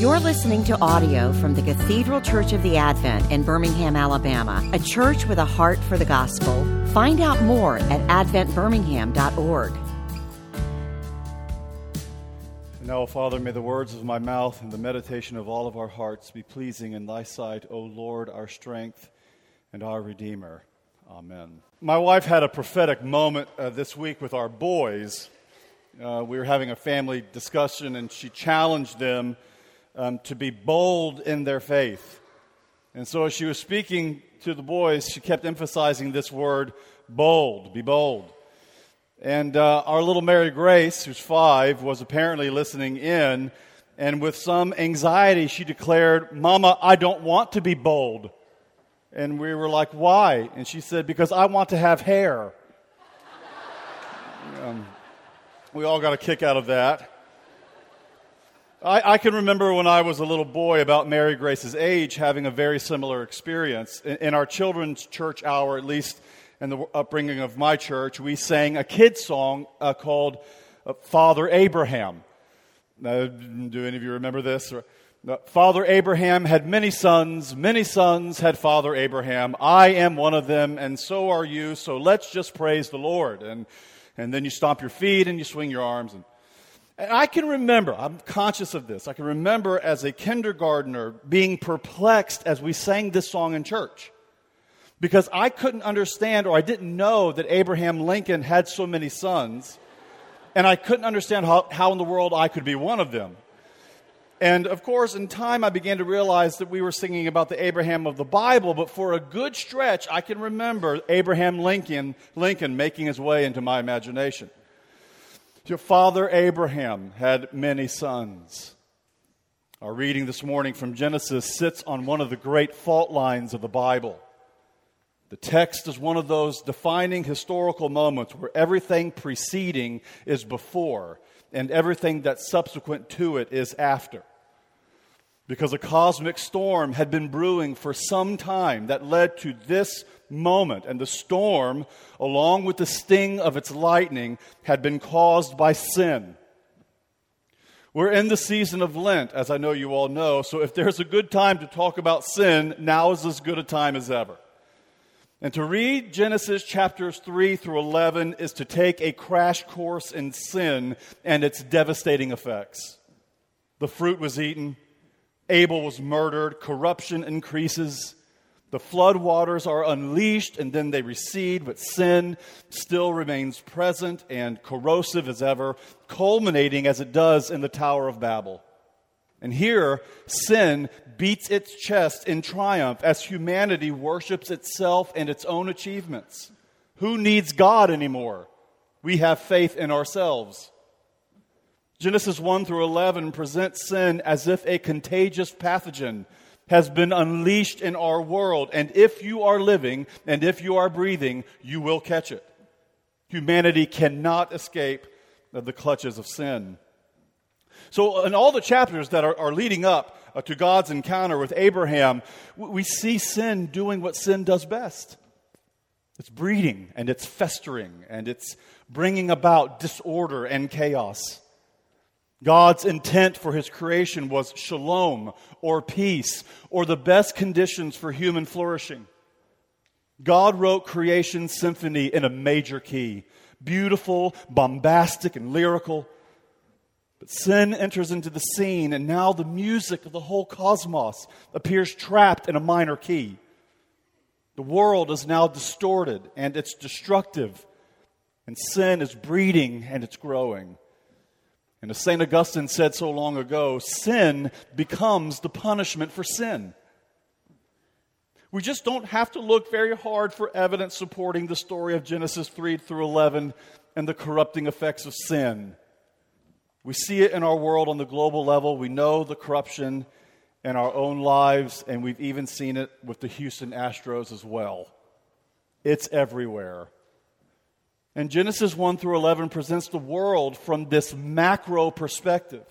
You're listening to audio from the Cathedral Church of the Advent in Birmingham, Alabama, a church with a heart for the gospel. Find out more at adventbirmingham.org. Now, Father, may the words of my mouth and the meditation of all of our hearts be pleasing in thy sight, O Lord, our strength and our Redeemer. Amen. My wife had a prophetic moment uh, this week with our boys. Uh, we were having a family discussion, and she challenged them um, to be bold in their faith. And so, as she was speaking to the boys, she kept emphasizing this word bold, be bold. And uh, our little Mary Grace, who's five, was apparently listening in. And with some anxiety, she declared, Mama, I don't want to be bold. And we were like, Why? And she said, Because I want to have hair. um, we all got a kick out of that. I, I, can remember when I was a little boy, about Mary Grace's age, having a very similar experience. In, in our children's church hour, at least in the upbringing of my church, we sang a kid's song uh, called uh, Father Abraham. do any of you remember this? Uh, Father Abraham had many sons, many sons had Father Abraham. I am one of them, and so are you, so let's just praise the Lord. And, and then you stomp your feet and you swing your arms. And, and I can remember, I'm conscious of this, I can remember as a kindergartner being perplexed as we sang this song in church. Because I couldn't understand or I didn't know that Abraham Lincoln had so many sons. And I couldn't understand how, how in the world I could be one of them. And of course, in time, I began to realize that we were singing about the Abraham of the Bible, but for a good stretch, I can remember Abraham Lincoln, Lincoln making his way into my imagination. Your father Abraham had many sons. Our reading this morning from Genesis sits on one of the great fault lines of the Bible. The text is one of those defining historical moments where everything preceding is before and everything that's subsequent to it is after because a cosmic storm had been brewing for some time that led to this moment. And the storm, along with the sting of its lightning, had been caused by sin. We're in the season of Lent, as I know you all know, so if there's a good time to talk about sin, now is as good a time as ever. And to read Genesis chapters 3 through 11 is to take a crash course in sin and its devastating effects. The fruit was eaten, Abel was murdered, corruption increases. The floodwaters are unleashed and then they recede, but sin still remains present and corrosive as ever, culminating as it does in the Tower of Babel. And here, sin beats its chest in triumph as humanity worships itself and its own achievements. Who needs God anymore? We have faith in ourselves. Genesis 1 through 11 presents sin as if a contagious pathogen has been unleashed in our world. And if you are living and if you are breathing, you will catch it. Humanity cannot escape the clutches of sin. So, in all the chapters that are, are leading up uh, to God's encounter with Abraham, we see sin doing what sin does best it's breeding and it's festering and it's bringing about disorder and chaos. God's intent for his creation was shalom or peace or the best conditions for human flourishing. God wrote creation's symphony in a major key beautiful, bombastic, and lyrical. But sin enters into the scene, and now the music of the whole cosmos appears trapped in a minor key. The world is now distorted and it's destructive, and sin is breeding and it's growing. And as St. Augustine said so long ago, sin becomes the punishment for sin. We just don't have to look very hard for evidence supporting the story of Genesis 3 through 11 and the corrupting effects of sin. We see it in our world on the global level. We know the corruption in our own lives, and we've even seen it with the Houston Astros as well. It's everywhere. And Genesis 1 through 11 presents the world from this macro perspective.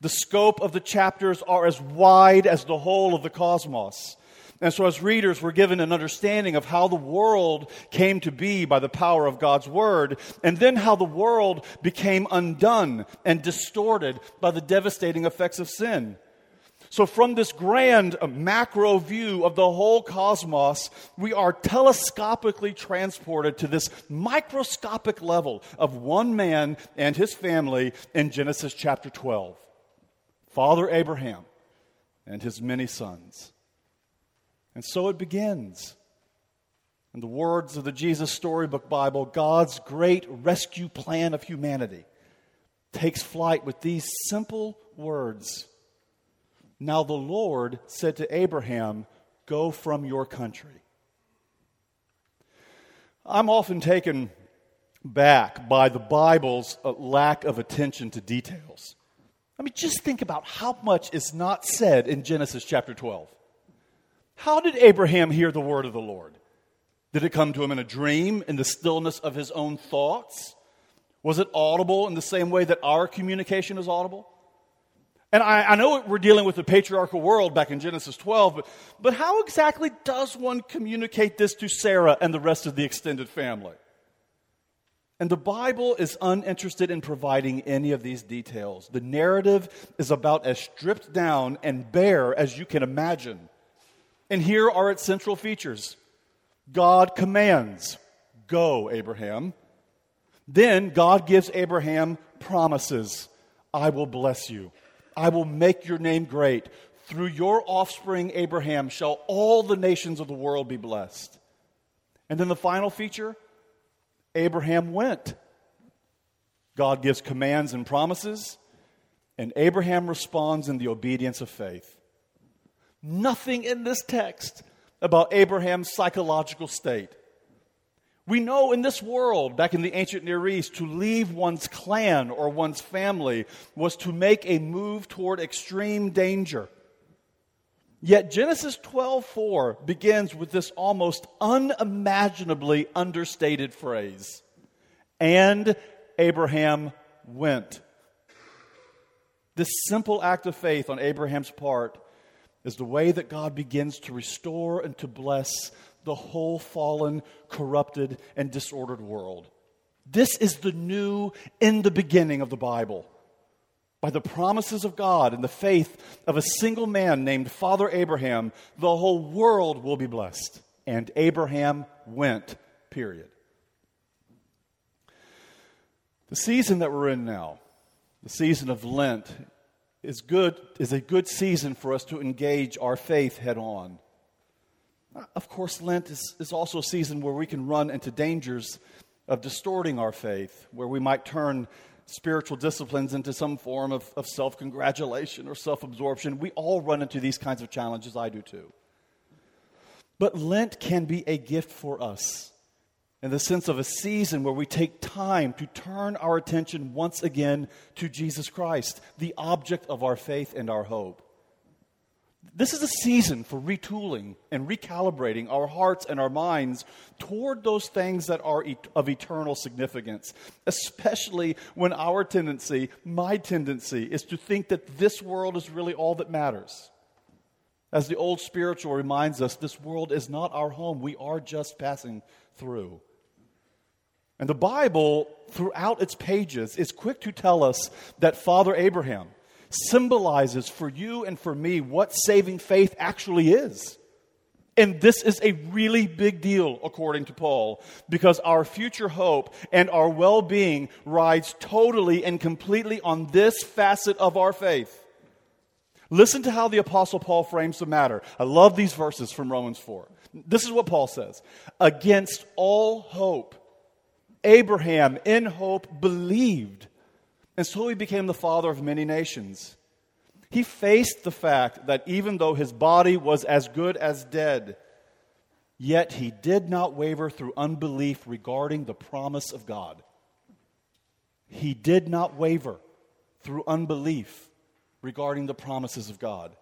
The scope of the chapters are as wide as the whole of the cosmos. And so, as readers, we're given an understanding of how the world came to be by the power of God's Word, and then how the world became undone and distorted by the devastating effects of sin. So, from this grand macro view of the whole cosmos, we are telescopically transported to this microscopic level of one man and his family in Genesis chapter 12. Father Abraham and his many sons. And so it begins. In the words of the Jesus Storybook Bible, God's great rescue plan of humanity takes flight with these simple words Now the Lord said to Abraham, Go from your country. I'm often taken back by the Bible's uh, lack of attention to details. I mean, just think about how much is not said in Genesis chapter 12. How did Abraham hear the word of the Lord? Did it come to him in a dream, in the stillness of his own thoughts? Was it audible in the same way that our communication is audible? And I, I, know we're dealing with the patriarchal world back in Genesis 12, but, but how exactly does one communicate this to Sarah and the rest of the extended family? And the Bible is uninterested in providing any of these details. The narrative is about as stripped down and bare as you can imagine. And here are its central features God commands, Go, Abraham. Then God gives Abraham promises I will bless you, I will make your name great. Through your offspring, Abraham, shall all the nations of the world be blessed. And then the final feature Abraham went. God gives commands and promises, and Abraham responds in the obedience of faith. Nothing in this text about Abraham's psychological state. We know in this world, back in the ancient Near East, to leave one's clan or one's family was to make a move toward extreme danger. Yet Genesis 12:4 begins with this almost unimaginably understated phrase. And Abraham went. This simple act of faith on Abraham's part is the way that God begins to restore and to bless the whole fallen, corrupted, and disordered world. This is the new in the beginning of the Bible by the promises of God and the faith of a single man named Father Abraham, the whole world will be blessed. And Abraham went, period. The season that we're in now, the season of Lent, is good is a good season for us to engage our faith head on. Of course, Lent is, is also a season where we can run into dangers of distorting our faith, where we might turn spiritual disciplines into some form of, of self congratulation or self absorption. We all run into these kinds of challenges. I do too. But Lent can be a gift for us in the sense of a season where we take time to turn our attention once again to Jesus Christ, the object of our faith and our hope. This is a season for retooling and recalibrating our hearts and our minds toward those things that are of eternal significance, especially when our tendency, my tendency, is to think that this world is really all that matters. As the old spiritual reminds us, this world is not our home. We are just passing through. And the Bible, throughout its pages, is quick to tell us that Father Abraham, symbolizes for you and for me what saving faith actually is. And this is a really big deal, according to Paul, because our future hope and our well being rides totally and completely on this facet of our faith. Listen to how the Apostle Paul frames the matter. I love these verses from Romans 4. This is what Paul says Against all hope, Abraham in hope believed and so he became the father of many nations. He faced the fact that even though his body was as good as dead, yet he did not waver through unbelief regarding the promise of God. He did not waver through unbelief regarding the promises of God.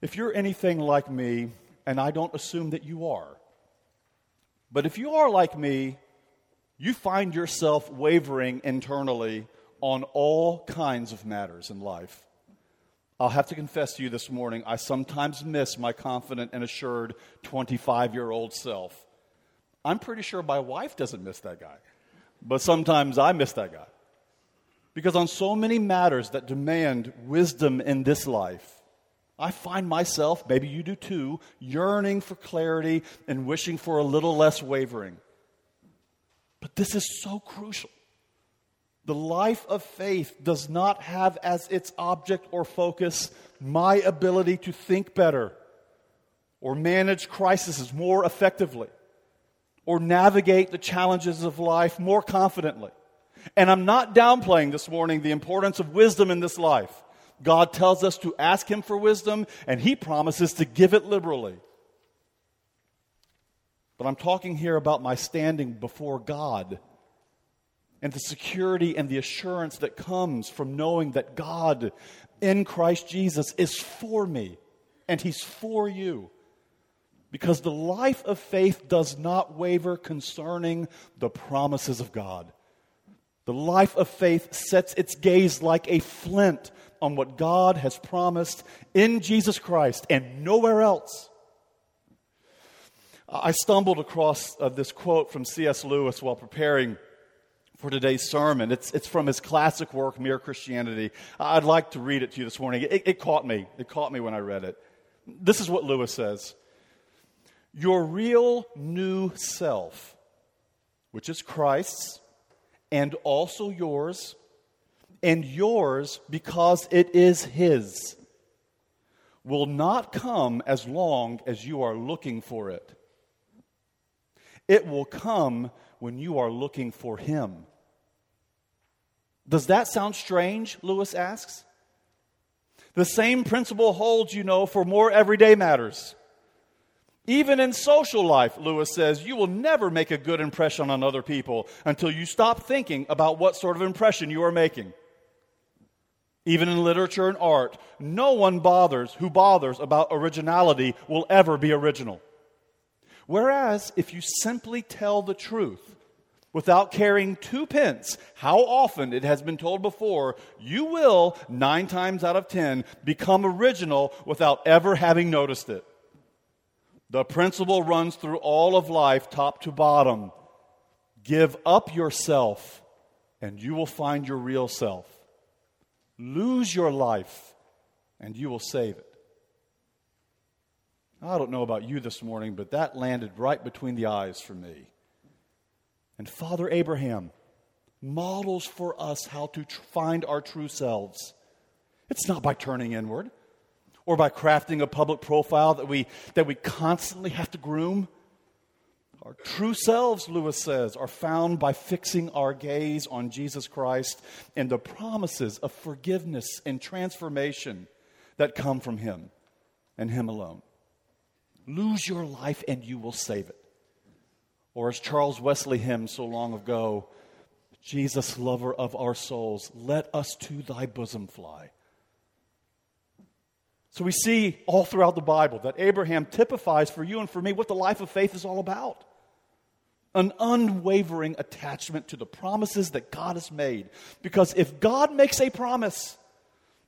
If you're anything like me, and I don't assume that you are, but if you are like me, you find yourself wavering internally on all kinds of matters in life. I'll have to confess to you this morning, I sometimes miss my confident and assured 25 year old self. I'm pretty sure my wife doesn't miss that guy, but sometimes I miss that guy. Because on so many matters that demand wisdom in this life, I find myself, maybe you do too, yearning for clarity and wishing for a little less wavering. This is so crucial. The life of faith does not have as its object or focus my ability to think better or manage crises more effectively or navigate the challenges of life more confidently. And I'm not downplaying this morning the importance of wisdom in this life. God tells us to ask Him for wisdom, and He promises to give it liberally. But I'm talking here about my standing before God and the security and the assurance that comes from knowing that God in Christ Jesus is for me and He's for you. Because the life of faith does not waver concerning the promises of God. The life of faith sets its gaze like a flint on what God has promised in Jesus Christ and nowhere else. I stumbled across uh, this quote from C.S. Lewis while preparing for today's sermon. It's, it's from his classic work, Mere Christianity. I'd like to read it to you this morning. It, it caught me. It caught me when I read it. This is what Lewis says Your real new self, which is Christ's, and also yours, and yours because it is His, will not come as long as you are looking for it. It will come when you are looking for Him. Does that sound strange? Lewis asks. The same principle holds, you know, for more everyday matters. Even in social life, Lewis says, you will never make a good impression on other people until you stop thinking about what sort of impression you are making. Even in literature and art, no one bothers who bothers about originality will ever be original. Whereas, if you simply tell the truth without caring two pence, how often it has been told before, you will, nine times out of ten, become original without ever having noticed it. The principle runs through all of life, top to bottom. Give up yourself, and you will find your real self. Lose your life, and you will save it. I don't know about you this morning, but that landed right between the eyes for me. And Father Abraham models for us how to tr- find our true selves. It's not by turning inward or by crafting a public profile that we, that we constantly have to groom. Our true selves, Lewis says, are found by fixing our gaze on Jesus Christ and the promises of forgiveness and transformation that come from Him and Him alone. Lose your life and you will save it. Or as Charles Wesley hymned so long ago, Jesus, lover of our souls, let us to thy bosom fly. So we see all throughout the Bible that Abraham typifies for you and for me what the life of faith is all about an unwavering attachment to the promises that God has made. Because if God makes a promise,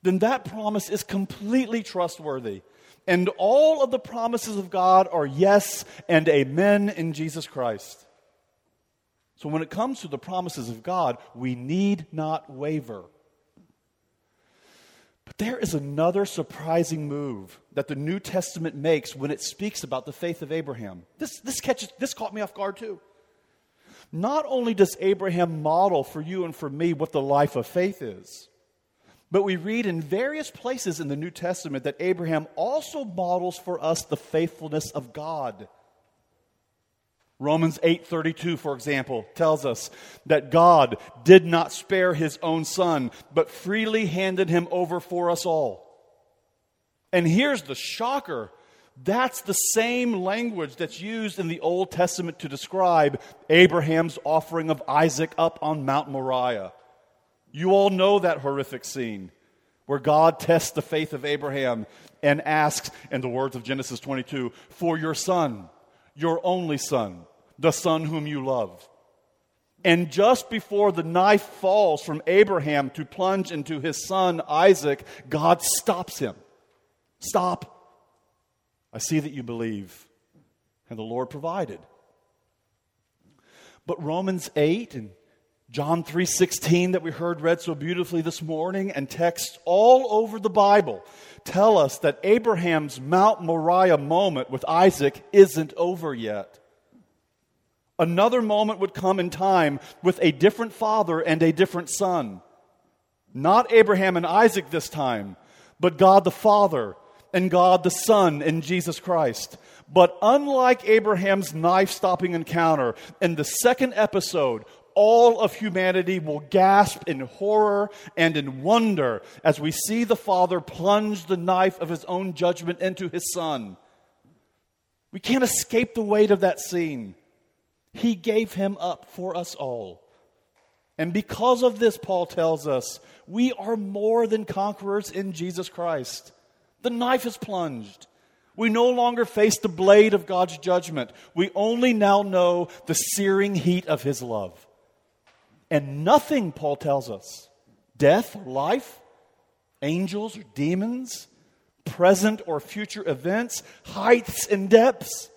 then that promise is completely trustworthy. And all of the promises of God are yes and amen in Jesus Christ. So when it comes to the promises of God, we need not waver. But there is another surprising move that the New Testament makes when it speaks about the faith of Abraham. This, this, catches, this caught me off guard too. Not only does Abraham model for you and for me what the life of faith is, but we read in various places in the New Testament that Abraham also models for us the faithfulness of God. Romans 8:32 for example tells us that God did not spare his own son but freely handed him over for us all. And here's the shocker. That's the same language that's used in the Old Testament to describe Abraham's offering of Isaac up on Mount Moriah. You all know that horrific scene where God tests the faith of Abraham and asks, in the words of Genesis 22, for your son, your only son, the son whom you love. And just before the knife falls from Abraham to plunge into his son Isaac, God stops him. Stop. I see that you believe. And the Lord provided. But Romans 8 and John 3:16 that we heard read so beautifully this morning and texts all over the Bible tell us that Abraham's Mount Moriah moment with Isaac isn't over yet. Another moment would come in time with a different father and a different son. Not Abraham and Isaac this time, but God the Father and God the Son in Jesus Christ. But unlike Abraham's knife stopping encounter, in the second episode, all of humanity will gasp in horror and in wonder as we see the Father plunge the knife of his own judgment into his Son. We can't escape the weight of that scene. He gave him up for us all. And because of this, Paul tells us, we are more than conquerors in Jesus Christ. The knife is plunged. We no longer face the blade of God's judgment. We only now know the searing heat of his love. And nothing, Paul tells us, death life, angels or demons, present or future events, heights and depths,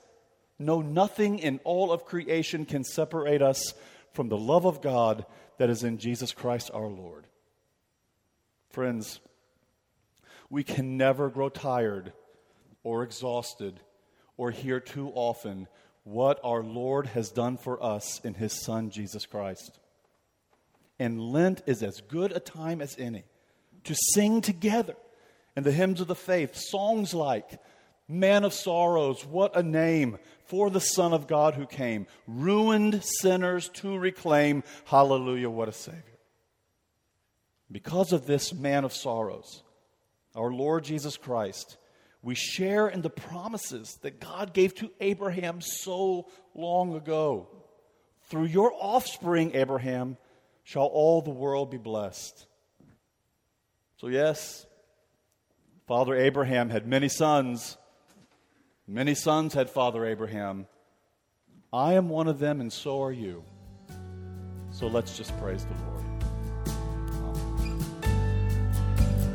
no, nothing in all of creation can separate us from the love of God that is in Jesus Christ our Lord. Friends, we can never grow tired or exhausted or hear too often what our Lord has done for us in His Son, Jesus Christ. And Lent is as good a time as any to sing together in the hymns of the faith songs like Man of Sorrows, what a name for the Son of God who came, ruined sinners to reclaim. Hallelujah, what a Savior. Because of this man of sorrows, our Lord Jesus Christ, we share in the promises that God gave to Abraham so long ago. Through your offspring, Abraham, shall all the world be blessed. So, yes, Father Abraham had many sons. Many sons had Father Abraham. I am one of them, and so are you. So let's just praise the Lord.